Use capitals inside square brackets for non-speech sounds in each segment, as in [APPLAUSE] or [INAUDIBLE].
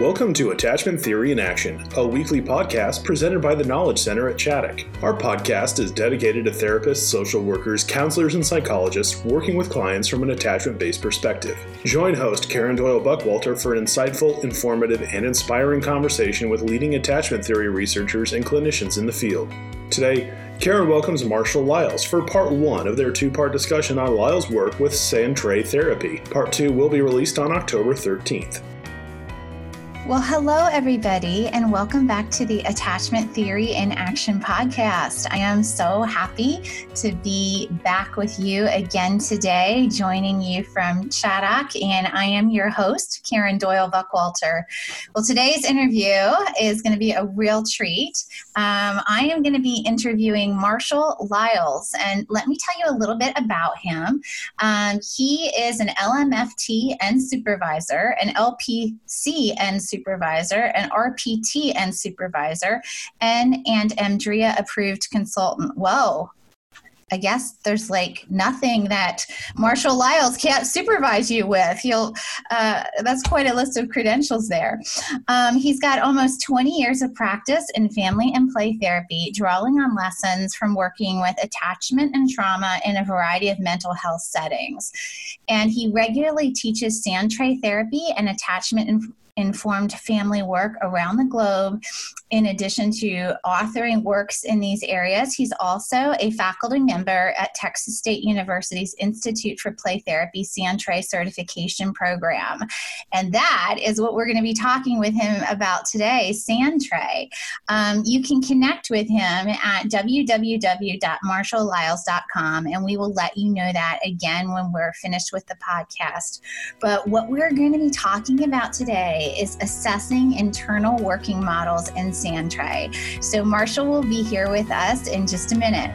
Welcome to Attachment Theory in Action, a weekly podcast presented by the Knowledge Center at Chaddock. Our podcast is dedicated to therapists, social workers, counselors, and psychologists working with clients from an attachment based perspective. Join host Karen Doyle Buckwalter for an insightful, informative, and inspiring conversation with leading attachment theory researchers and clinicians in the field. Today, Karen welcomes Marshall Lyles for part one of their two part discussion on Lyles' work with Sandtray Therapy. Part two will be released on October 13th. Well, hello, everybody, and welcome back to the Attachment Theory in Action podcast. I am so happy to be back with you again today, joining you from Chaddock, and I am your host, Karen Doyle Buckwalter. Well, today's interview is going to be a real treat. Um, I am going to be interviewing Marshall Lyles, and let me tell you a little bit about him. Um, he is an LMFT and supervisor, an LPC and supervisor supervisor, an RPT and supervisor, and and EMDRIA approved consultant. Whoa, I guess there's like nothing that Marshall Lyles can't supervise you with. He'll, uh, that's quite a list of credentials there. Um, he's got almost 20 years of practice in family and play therapy, drawing on lessons from working with attachment and trauma in a variety of mental health settings. And he regularly teaches Sandtray therapy and attachment and informed family work around the globe. In addition to authoring works in these areas, he's also a faculty member at Texas State University's Institute for Play Therapy Sandtray Certification Program. And that is what we're going to be talking with him about today Sandtray. Um, you can connect with him at www.marshalllyles.com, and we will let you know that again when we're finished with the podcast. But what we're going to be talking about today is assessing internal working models in Sandtray. So Marshall will be here with us in just a minute.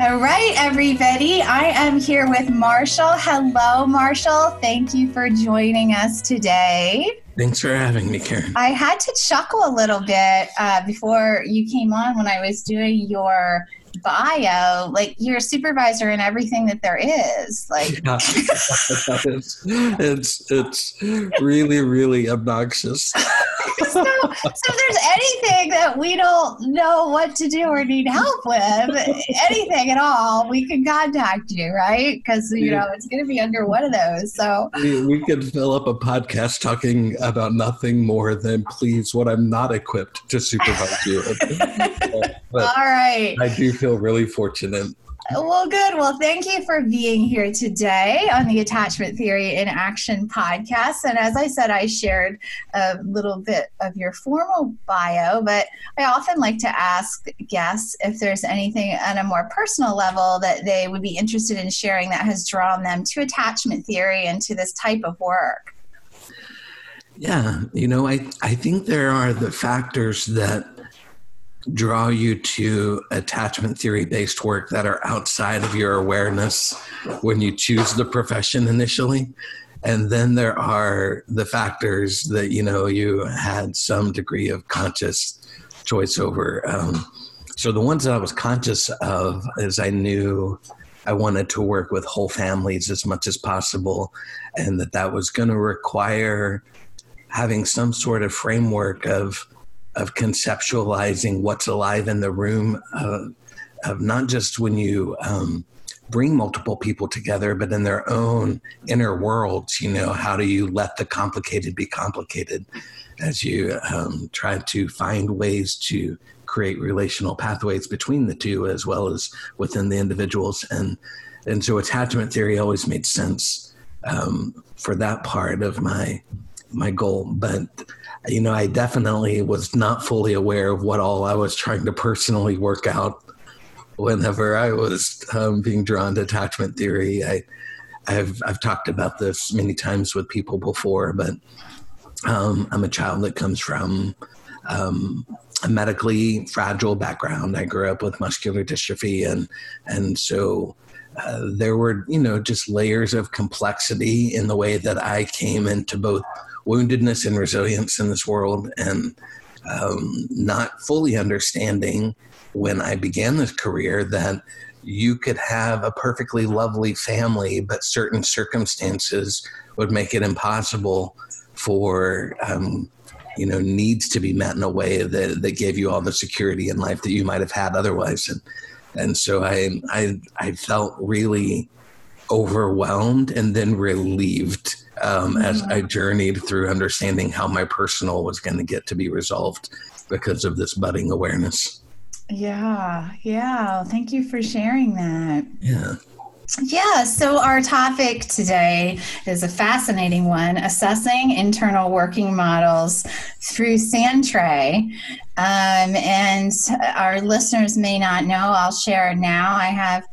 All right, everybody. I am here with Marshall. Hello, Marshall. Thank you for joining us today. Thanks for having me, Karen. I had to chuckle a little bit uh, before you came on when I was doing your bio, like you're a supervisor in everything that there is. Like [LAUGHS] yeah. it's it's really really obnoxious. [LAUGHS] so, so if there's anything that we don't know what to do or need help with, anything at all, we can contact you, right? Because you know it's going to be under one of those. So we, we could fill up a podcast talking about nothing more than please what I'm not equipped to supervise you. [LAUGHS] all right. I do feel really fortunate well, good. Well, thank you for being here today on the Attachment Theory in Action podcast. And as I said, I shared a little bit of your formal bio, but I often like to ask guests if there's anything on a more personal level that they would be interested in sharing that has drawn them to attachment theory and to this type of work. Yeah, you know, I, I think there are the factors that draw you to attachment theory based work that are outside of your awareness when you choose the profession initially. And then there are the factors that you know you had some degree of conscious choice over. Um, so the ones that i was conscious of is i knew i wanted to work with whole families as much as possible and that that was going to require having some sort of framework of of conceptualizing what's alive in the room uh, of not just when you um, bring multiple people together, but in their own inner worlds. You know, how do you let the complicated be complicated as you um, try to find ways to create relational pathways between the two as well as within the individuals and and so attachment theory always made sense um, for that part of my my goal but you know, I definitely was not fully aware of what all I was trying to personally work out whenever I was um, being drawn to attachment theory. I, I've I've talked about this many times with people before, but um, I'm a child that comes from um, a medically fragile background. I grew up with muscular dystrophy, and and so uh, there were you know just layers of complexity in the way that I came into both woundedness and resilience in this world and um, not fully understanding when I began this career that you could have a perfectly lovely family, but certain circumstances would make it impossible for um, you know needs to be met in a way that that gave you all the security in life that you might have had otherwise. And and so I I I felt really overwhelmed and then relieved um, as I mm-hmm. journeyed through understanding how my personal was going to get to be resolved because of this budding awareness. Yeah, yeah. Thank you for sharing that. Yeah. Yeah, so our topic today is a fascinating one assessing internal working models through Sandtray. Um, and our listeners may not know, I'll share now. I have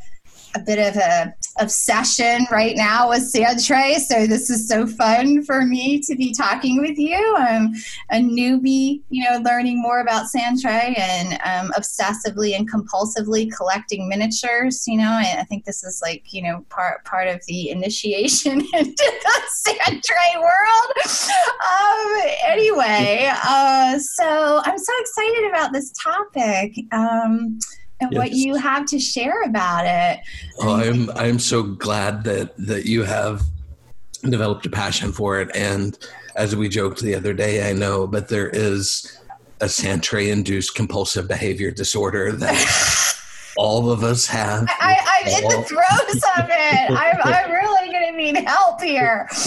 a bit of a obsession right now with Sandtray. So this is so fun for me to be talking with you. I'm a newbie, you know, learning more about Sandtray and um, obsessively and compulsively collecting miniatures. You know, I think this is like you know part part of the initiation [LAUGHS] into the Sandtray world. Um, anyway, uh, so I'm so excited about this topic. Um, and yes. what you have to share about it. Oh, I'm I'm so glad that that you have developed a passion for it. And as we joked the other day, I know, but there is a Sandtray induced compulsive behavior disorder that [LAUGHS] all of us have. I, am in the throes of it. I'm, I'm really going to need help here. [LAUGHS]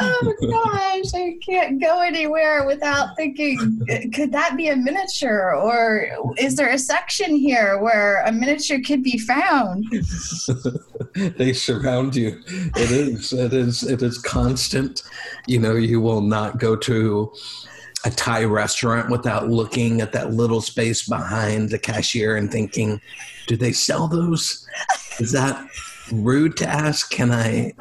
Oh gosh, I can't go anywhere without thinking, could that be a miniature? Or is there a section here where a miniature could be found? [LAUGHS] they surround you. It is, it is, it is constant. You know, you will not go to a Thai restaurant without looking at that little space behind the cashier and thinking, do they sell those? Is that rude to ask? Can I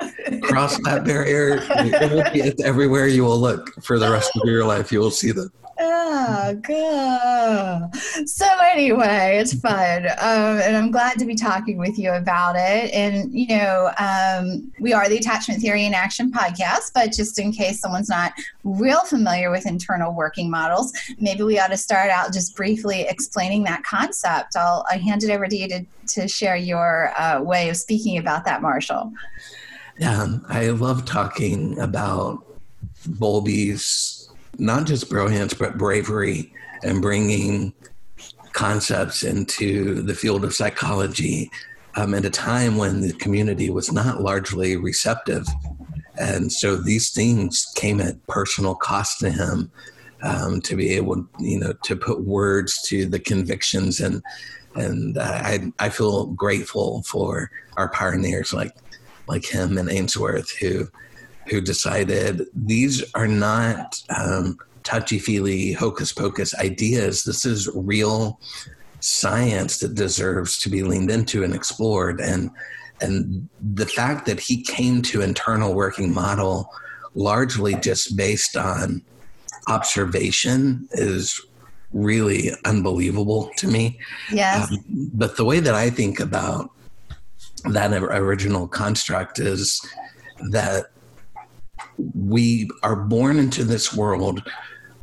cross that barrier? It will be everywhere you will look for the rest of your life. You will see them. Oh, good. So anyway, it's fun, um, and I'm glad to be talking with you about it. And you know, um, we are the Attachment Theory in Action podcast, but just in case someone's not real familiar with internal working models, maybe we ought to start out just briefly explaining that concept. I'll I hand it over to you to to share your uh, way of speaking about that, Marshall. Yeah, I love talking about Bowlby's not just brilliance, but bravery and bringing concepts into the field of psychology um, at a time when the community was not largely receptive. And so these things came at personal cost to him um, to be able, you know, to put words to the convictions. And and I I feel grateful for our pioneers like like him and Ainsworth who who decided these are not um, touchy feely hocus pocus ideas. This is real science that deserves to be leaned into and explored. And and the fact that he came to internal working model largely just based on observation is really unbelievable to me. Yes. Um, but the way that I think about that original construct is that we are born into this world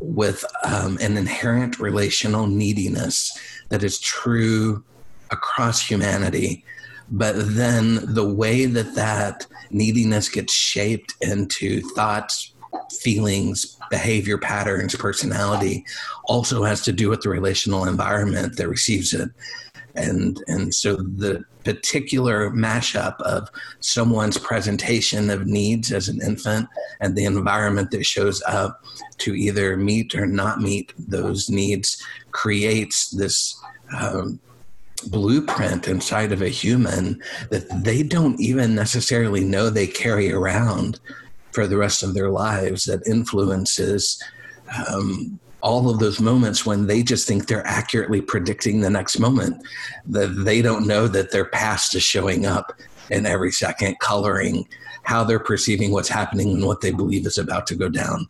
with um, an inherent relational neediness that is true across humanity. But then the way that that neediness gets shaped into thoughts, feelings, behavior patterns, personality also has to do with the relational environment that receives it. And and so the particular mashup of someone's presentation of needs as an infant and the environment that shows up to either meet or not meet those needs creates this um, blueprint inside of a human that they don't even necessarily know they carry around for the rest of their lives that influences um, all of those moments when they just think they're accurately predicting the next moment that they don't know that their past is showing up in every second coloring how they're perceiving what's happening and what they believe is about to go down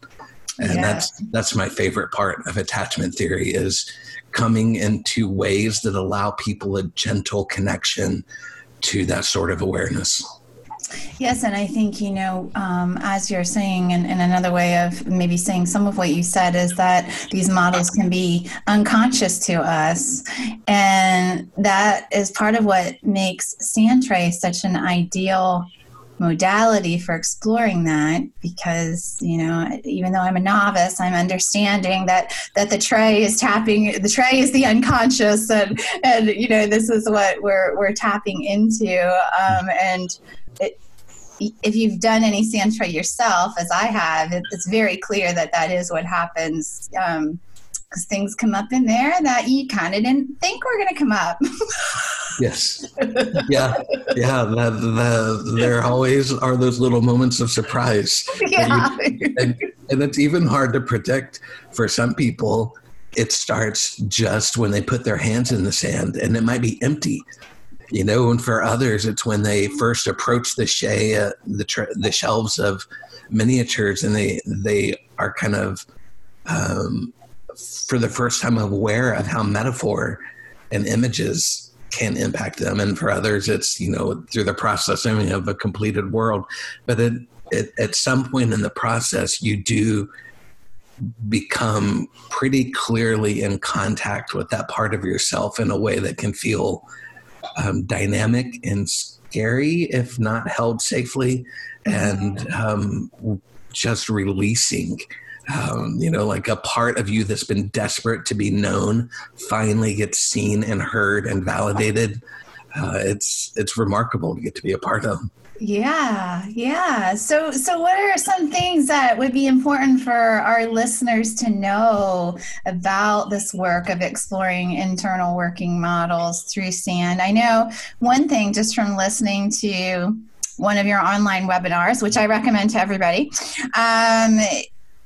and yeah. that's that's my favorite part of attachment theory is coming into ways that allow people a gentle connection to that sort of awareness Yes, and I think, you know, um, as you're saying, and, and, another way of maybe saying some of what you said is that these models can be unconscious to us. And that is part of what makes Sandtray such an ideal modality for exploring that because you know even though i'm a novice i'm understanding that that the tray is tapping the tray is the unconscious and and you know this is what we're we're tapping into um, and it, if you've done any sand tray yourself as i have it, it's very clear that that is what happens um, because things come up in there that you kind of didn't think were going to come up. [LAUGHS] yes. Yeah. Yeah. That, that, there always are those little moments of surprise. Yeah. You, and, and it's even hard to predict for some people. It starts just when they put their hands in the sand and it might be empty you know and for others it's when they first approach the shay uh, the tr- the shelves of miniatures and they they are kind of um, for the first time aware of how metaphor and images can impact them. And for others it's you know through the processing of a completed world. But it, it, at some point in the process you do become pretty clearly in contact with that part of yourself in a way that can feel um, dynamic and scary if not held safely and um, just releasing um, you know, like a part of you that's been desperate to be known finally gets seen and heard and validated. Uh, it's it's remarkable to get to be a part of. Yeah, yeah. So, so what are some things that would be important for our listeners to know about this work of exploring internal working models through SAND? I know one thing just from listening to one of your online webinars, which I recommend to everybody, um,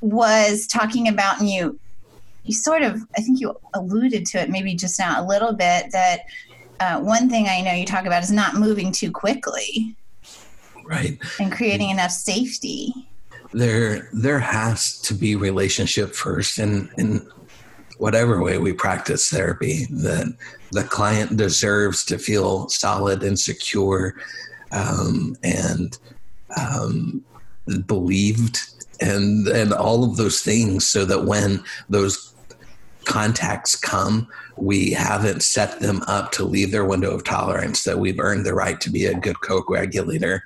was talking about, and you you sort of I think you alluded to it maybe just now a little bit that uh, one thing I know you talk about is not moving too quickly, right, and creating enough safety. There there has to be relationship first, and in whatever way we practice therapy, that the client deserves to feel solid and secure um, and um, believed and and all of those things so that when those contacts come we haven't set them up to leave their window of tolerance that we've earned the right to be a good co-regulator.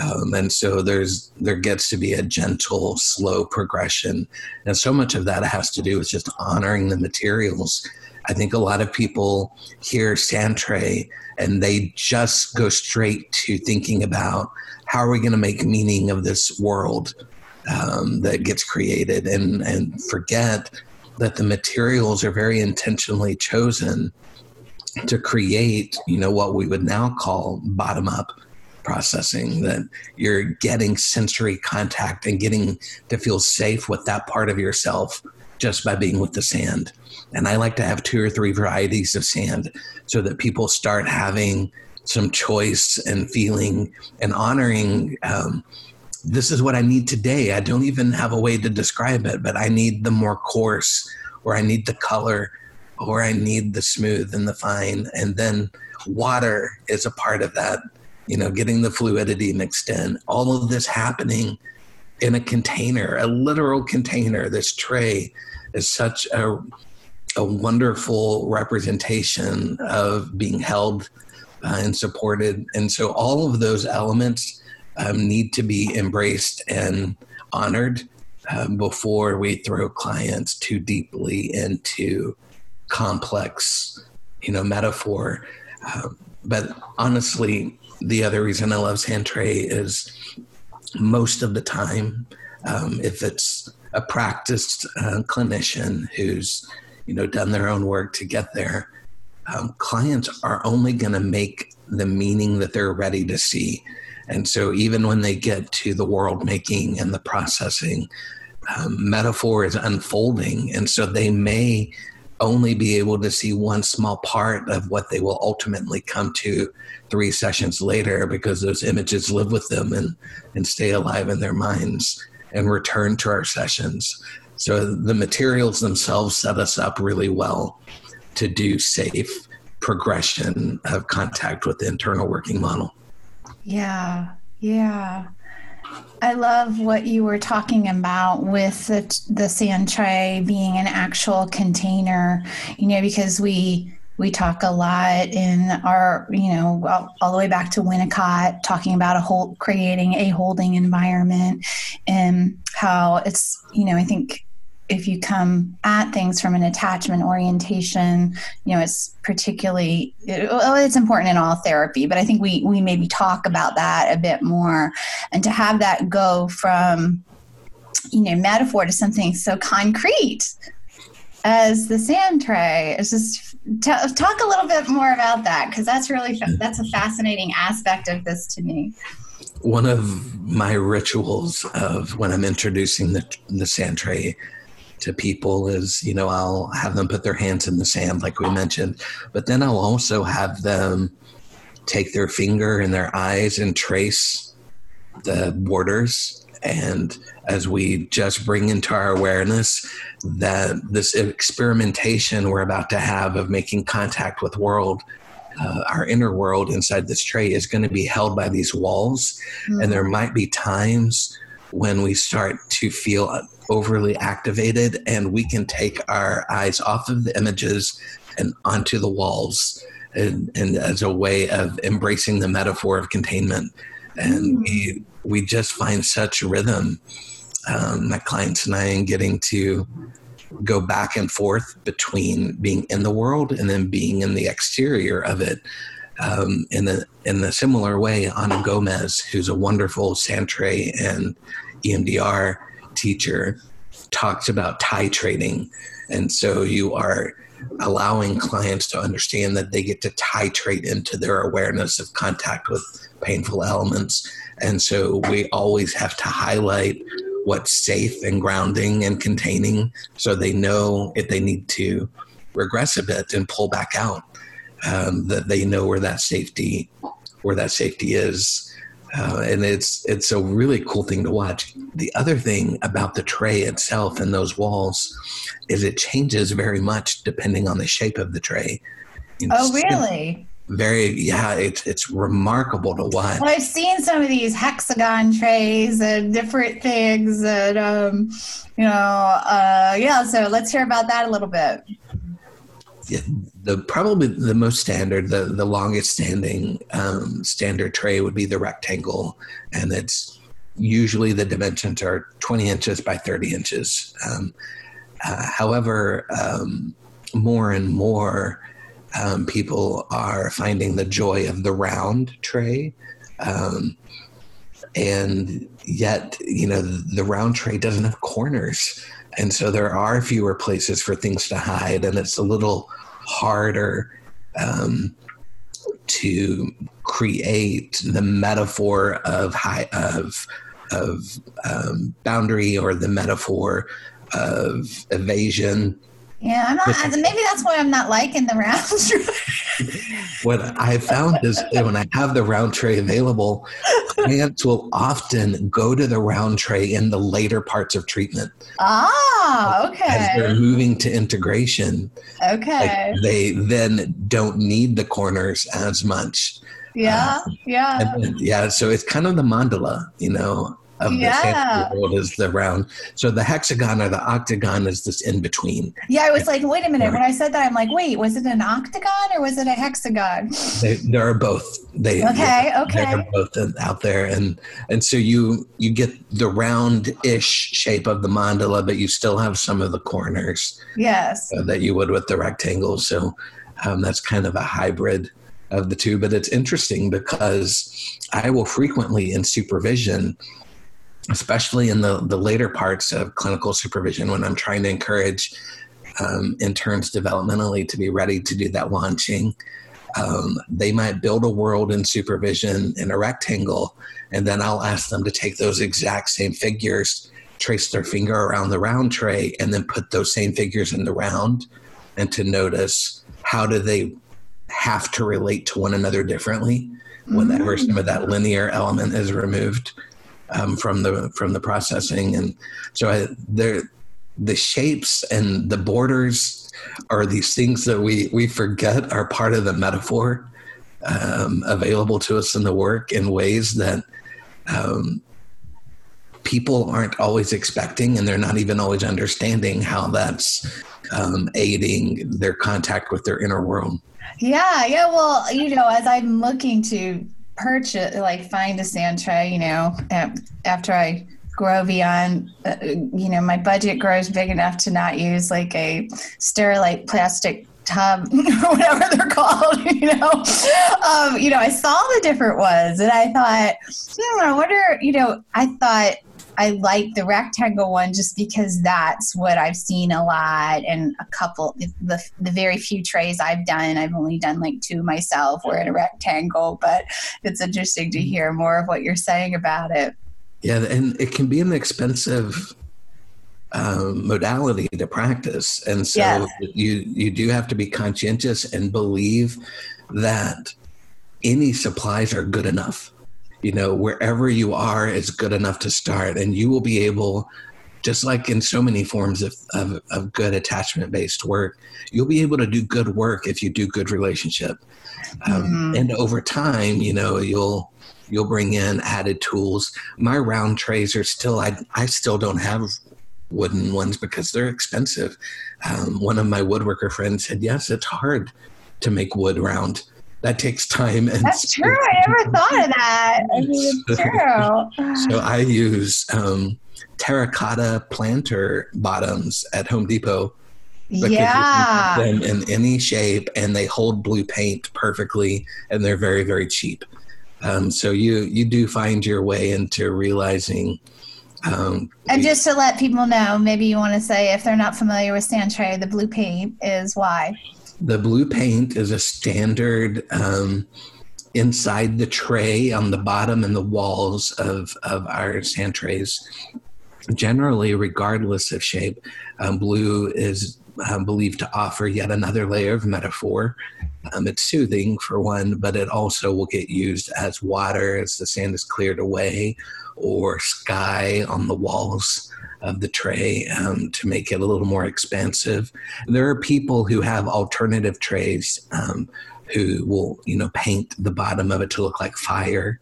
Um, and so there's there gets to be a gentle slow progression. And so much of that has to do with just honoring the materials. I think a lot of people hear sand tray and they just go straight to thinking about how are we going to make meaning of this world um, that gets created and, and forget that the materials are very intentionally chosen to create, you know, what we would now call bottom up processing that you're getting sensory contact and getting to feel safe with that part of yourself just by being with the sand. And I like to have two or three varieties of sand so that people start having some choice and feeling and honoring um, this is what I need today. I don't even have a way to describe it, but I need the more coarse, or I need the color, or I need the smooth and the fine. And then water is a part of that, you know, getting the fluidity mixed in. All of this happening in a container, a literal container. This tray is such a, a wonderful representation of being held uh, and supported. And so all of those elements um, need to be embraced and honored um, before we throw clients too deeply into complex, you know, metaphor. Um, but honestly, the other reason I love sand tray is most of the time, um, if it's a practiced uh, clinician who's you know done their own work to get there, um, clients are only going to make the meaning that they're ready to see and so, even when they get to the world making and the processing, um, metaphor is unfolding. And so, they may only be able to see one small part of what they will ultimately come to three sessions later because those images live with them and, and stay alive in their minds and return to our sessions. So, the materials themselves set us up really well to do safe progression of contact with the internal working model. Yeah, yeah. I love what you were talking about with the, the sand tray being an actual container, you know, because we We talk a lot in our, you know, all, all the way back to Winnicott, talking about a whole creating a holding environment and how it's, you know, I think if you come at things from an attachment orientation, you know, it's particularly well, it's important in all therapy, but I think we we maybe talk about that a bit more, and to have that go from you know metaphor to something so concrete as the sand tray. It's just t- talk a little bit more about that because that's really that's a fascinating aspect of this to me one of my rituals of when I'm introducing the the sand tray to people is, you know, I'll have them put their hands in the sand, like we mentioned, but then I'll also have them take their finger in their eyes and trace the borders. And as we just bring into our awareness that this experimentation we're about to have of making contact with world uh, our inner world inside this tray is going to be held by these walls. Mm-hmm. And there might be times when we start to feel overly activated and we can take our eyes off of the images and onto the walls and, and as a way of embracing the metaphor of containment and mm. we we just find such rhythm um, my clients and i in getting to go back and forth between being in the world and then being in the exterior of it um, in the in a similar way, Ana Gomez, who's a wonderful sand tray and EMDR teacher, talks about titrating. And so you are allowing clients to understand that they get to titrate into their awareness of contact with painful elements. And so we always have to highlight what's safe and grounding and containing so they know if they need to regress a bit and pull back out um, that they know where that safety where that safety is uh, and it's it's a really cool thing to watch. The other thing about the tray itself and those walls is it changes very much depending on the shape of the tray. Know, oh, really? Very, yeah. It's it's remarkable to watch. Well, I've seen some of these hexagon trays and different things, and um, you know, uh, yeah. So let's hear about that a little bit the probably the most standard, the the longest standing um, standard tray would be the rectangle, and it's usually the dimensions are 20 inches by 30 inches. Um, uh, however, um, more and more um, people are finding the joy of the round tray. Um, and yet, you know, the, the round tray doesn't have corners. And so there are fewer places for things to hide, and it's a little harder um, to create the metaphor of high of of um, boundary or the metaphor of evasion. Yeah, I'm not. maybe that's why I'm not liking the round [LAUGHS] tray. what I found is when I have the round tray available, clients will often go to the round tray in the later parts of treatment. Ah, okay. As they're moving to integration. Okay. Like they then don't need the corners as much. Yeah, uh, yeah. Then, yeah, so it's kind of the mandala, you know of yeah. the world is the round. So the hexagon or the octagon is this in between. Yeah, I was like, wait a minute. When I said that, I'm like, wait, was it an octagon or was it a hexagon? They, there are both. They okay, okay. They're both out there, and and so you you get the round-ish shape of the mandala, but you still have some of the corners. Yes. Uh, that you would with the rectangle. So um, that's kind of a hybrid of the two. But it's interesting because I will frequently in supervision especially in the, the later parts of clinical supervision when I'm trying to encourage um, interns developmentally to be ready to do that launching. Um, they might build a world in supervision in a rectangle, and then I'll ask them to take those exact same figures, trace their finger around the round tray, and then put those same figures in the round, and to notice how do they have to relate to one another differently whenever mm-hmm. some of that linear element is removed um, from the from the processing, and so I, there the shapes and the borders are these things that we we forget are part of the metaphor um, available to us in the work in ways that um, people aren't always expecting, and they're not even always understanding how that's um, aiding their contact with their inner world. Yeah, yeah. Well, you know, as I'm looking to purchase, like find a sand tray, you know, after I grow beyond, uh, you know, my budget grows big enough to not use like a sterilite plastic tub or [LAUGHS] whatever they're called, [LAUGHS] you know. Um, you know, I saw the different ones and I thought, hmm, I wonder, you know, I thought I like the rectangle one just because that's what I've seen a lot and a couple the the very few trays I've done I've only done like two myself were in a rectangle but it's interesting to hear more of what you're saying about it. Yeah, and it can be an expensive um, modality to practice, and so yes. you you do have to be conscientious and believe that any supplies are good enough you know wherever you are is good enough to start. And you will be able just like in so many forms of, of, of good attachment based work you'll be able to do good work if you do good relationship. Um, mm-hmm. and over time you know you'll you'll bring in added tools. My round trays are still i, I still don't have wooden ones because they're expensive. Um, one of my woodworker friends said yes it's hard to make wood round that takes time. And That's true. I never thought of that. I mean, it's [LAUGHS] true. so I use um, terracotta planter bottoms at Home Depot. yeah. them in any shape and they hold blue paint perfectly and they're very, very cheap. Um, so you you do find your way into realizing um, and just to let people know, maybe you want to say if they're not familiar with sand tray, the blue paint is why. The blue paint is a standard um, inside the tray on the bottom and the walls of, of our sand trays. Generally, regardless of shape, um, blue is um, believed to offer yet another layer of metaphor. Um, it's soothing for one, but it also will get used as water as the sand is cleared away, or sky on the walls of the tray um, to make it a little more expansive. There are people who have alternative trays um, who will, you know, paint the bottom of it to look like fire.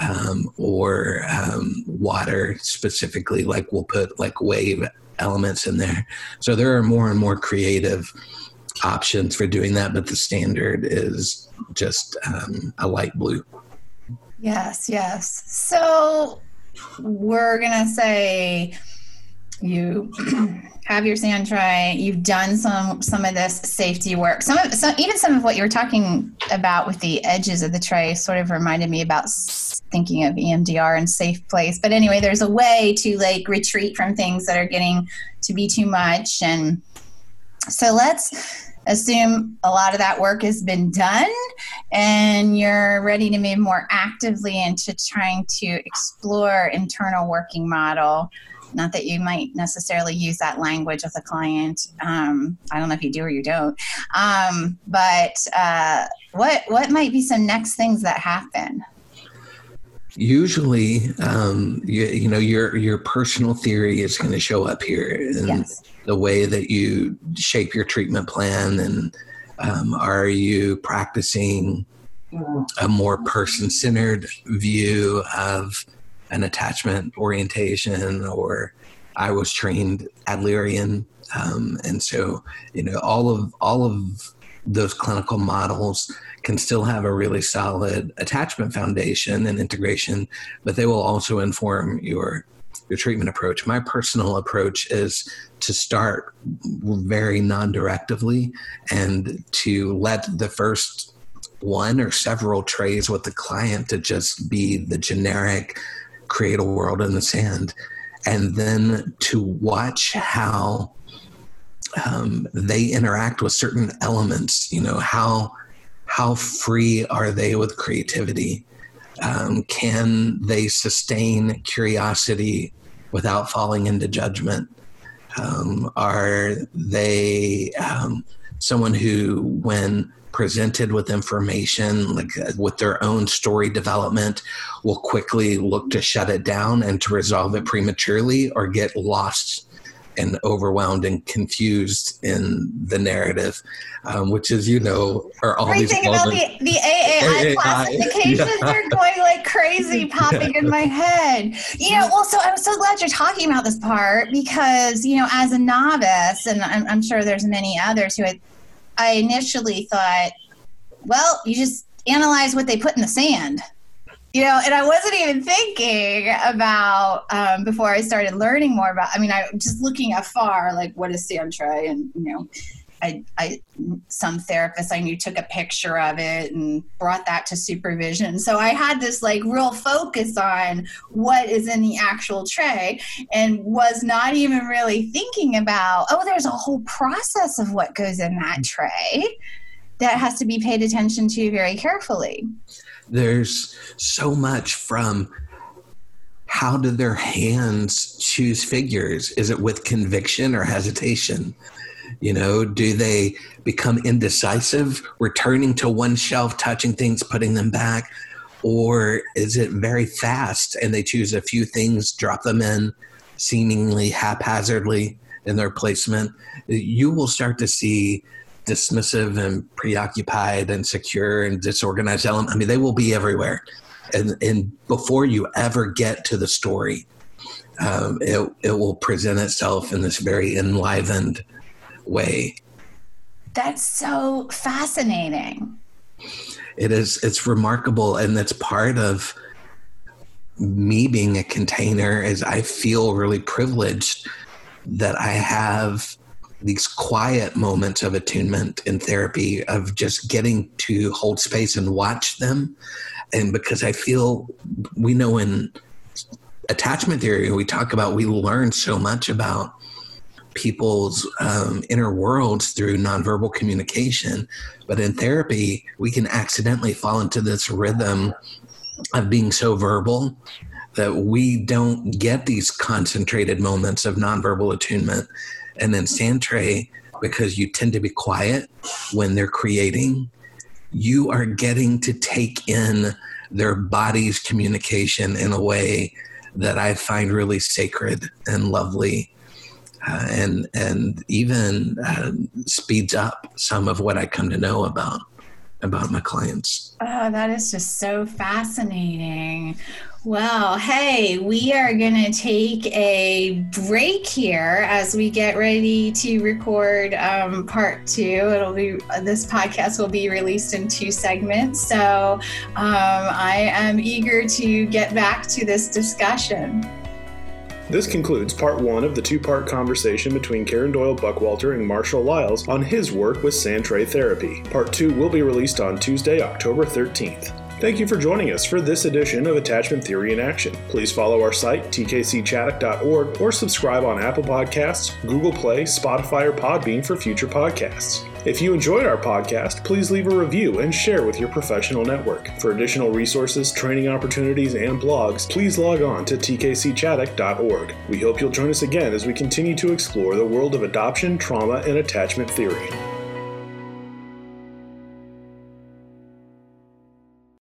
Um, or um, water specifically, like we'll put like wave elements in there. So there are more and more creative options for doing that, but the standard is just um, a light blue. Yes, yes. So we're going to say you have your sand tray you've done some some of this safety work. Some of some even some of what you were talking about with the edges of the tray sort of reminded me about thinking of emdr and safe place. But anyway there's a way to like retreat from things that are getting to be too much. And so let's assume a lot of that work has been done and you're ready to move more actively into trying to explore internal working model not that you might necessarily use that language with a client. Um, I don't know if you do or you don't. Um, but uh, what what might be some next things that happen? Usually, um, you, you, know, your your personal theory is going to show up here, and yes. the way that you shape your treatment plan, and um, are you practicing a more person centered view of an attachment orientation or I was trained Adlerian. Um, and so, you know, all of, all of those clinical models can still have a really solid attachment foundation and integration, but they will also inform your your treatment approach. My personal approach is to start very non-directively and to let the first one or several trays with the client to just be the generic create a world in the sand and then to watch how um, they interact with certain elements you know how how free are they with creativity? Um, can they sustain curiosity without falling into judgment? Um, are they um, someone who when presented with information, like uh, with their own story development, will quickly look to shut it down and to resolve it prematurely or get lost and overwhelmed and confused in the narrative, um, which is, you know, are all Great these. thing about the, the AAI, AAI classifications yeah. are going like crazy, [LAUGHS] popping yeah. in my head. You know, well, so I'm so glad you're talking about this part because, you know, as a novice, and I'm, I'm sure there's many others who had I initially thought well, you just analyze what they put in the sand. You know, and I wasn't even thinking about um, before I started learning more about. I mean, I just looking afar, like what is sand tray, and you know, I, I, some therapist I knew took a picture of it and brought that to supervision. So I had this like real focus on what is in the actual tray and was not even really thinking about, oh, there's a whole process of what goes in that tray that has to be paid attention to very carefully. There's so much from how do their hands choose figures? Is it with conviction or hesitation? You know, do they become indecisive, returning to one shelf, touching things, putting them back? Or is it very fast and they choose a few things, drop them in seemingly haphazardly in their placement? You will start to see dismissive and preoccupied and secure and disorganized element. I mean, they will be everywhere. And, and before you ever get to the story, um, it, it will present itself in this very enlivened way. That's so fascinating. It is. It's remarkable, and that's part of me being a container. Is I feel really privileged that I have these quiet moments of attunement in therapy of just getting to hold space and watch them and because i feel we know in attachment theory we talk about we learn so much about people's um, inner worlds through nonverbal communication. But in therapy, we can accidentally fall into this rhythm of being so verbal that we don't get these concentrated moments of nonverbal attunement. And then sand tray, because you tend to be quiet when they're creating, you are getting to take in their body's communication in a way that I find really sacred and lovely uh, and and even uh, speeds up some of what I come to know about about my clients. Oh, that is just so fascinating. Well, hey, we are going to take a break here as we get ready to record um, part two. It'll be this podcast will be released in two segments, so um, I am eager to get back to this discussion. This concludes part one of the two part conversation between Karen Doyle Buckwalter and Marshall Lyles on his work with sand tray therapy. Part two will be released on Tuesday, October 13th. Thank you for joining us for this edition of Attachment Theory in Action. Please follow our site, tkcchaddock.org, or subscribe on Apple Podcasts, Google Play, Spotify, or Podbean for future podcasts. If you enjoyed our podcast, please leave a review and share with your professional network. For additional resources, training opportunities, and blogs, please log on to tkcchaddock.org. We hope you'll join us again as we continue to explore the world of adoption, trauma, and attachment theory.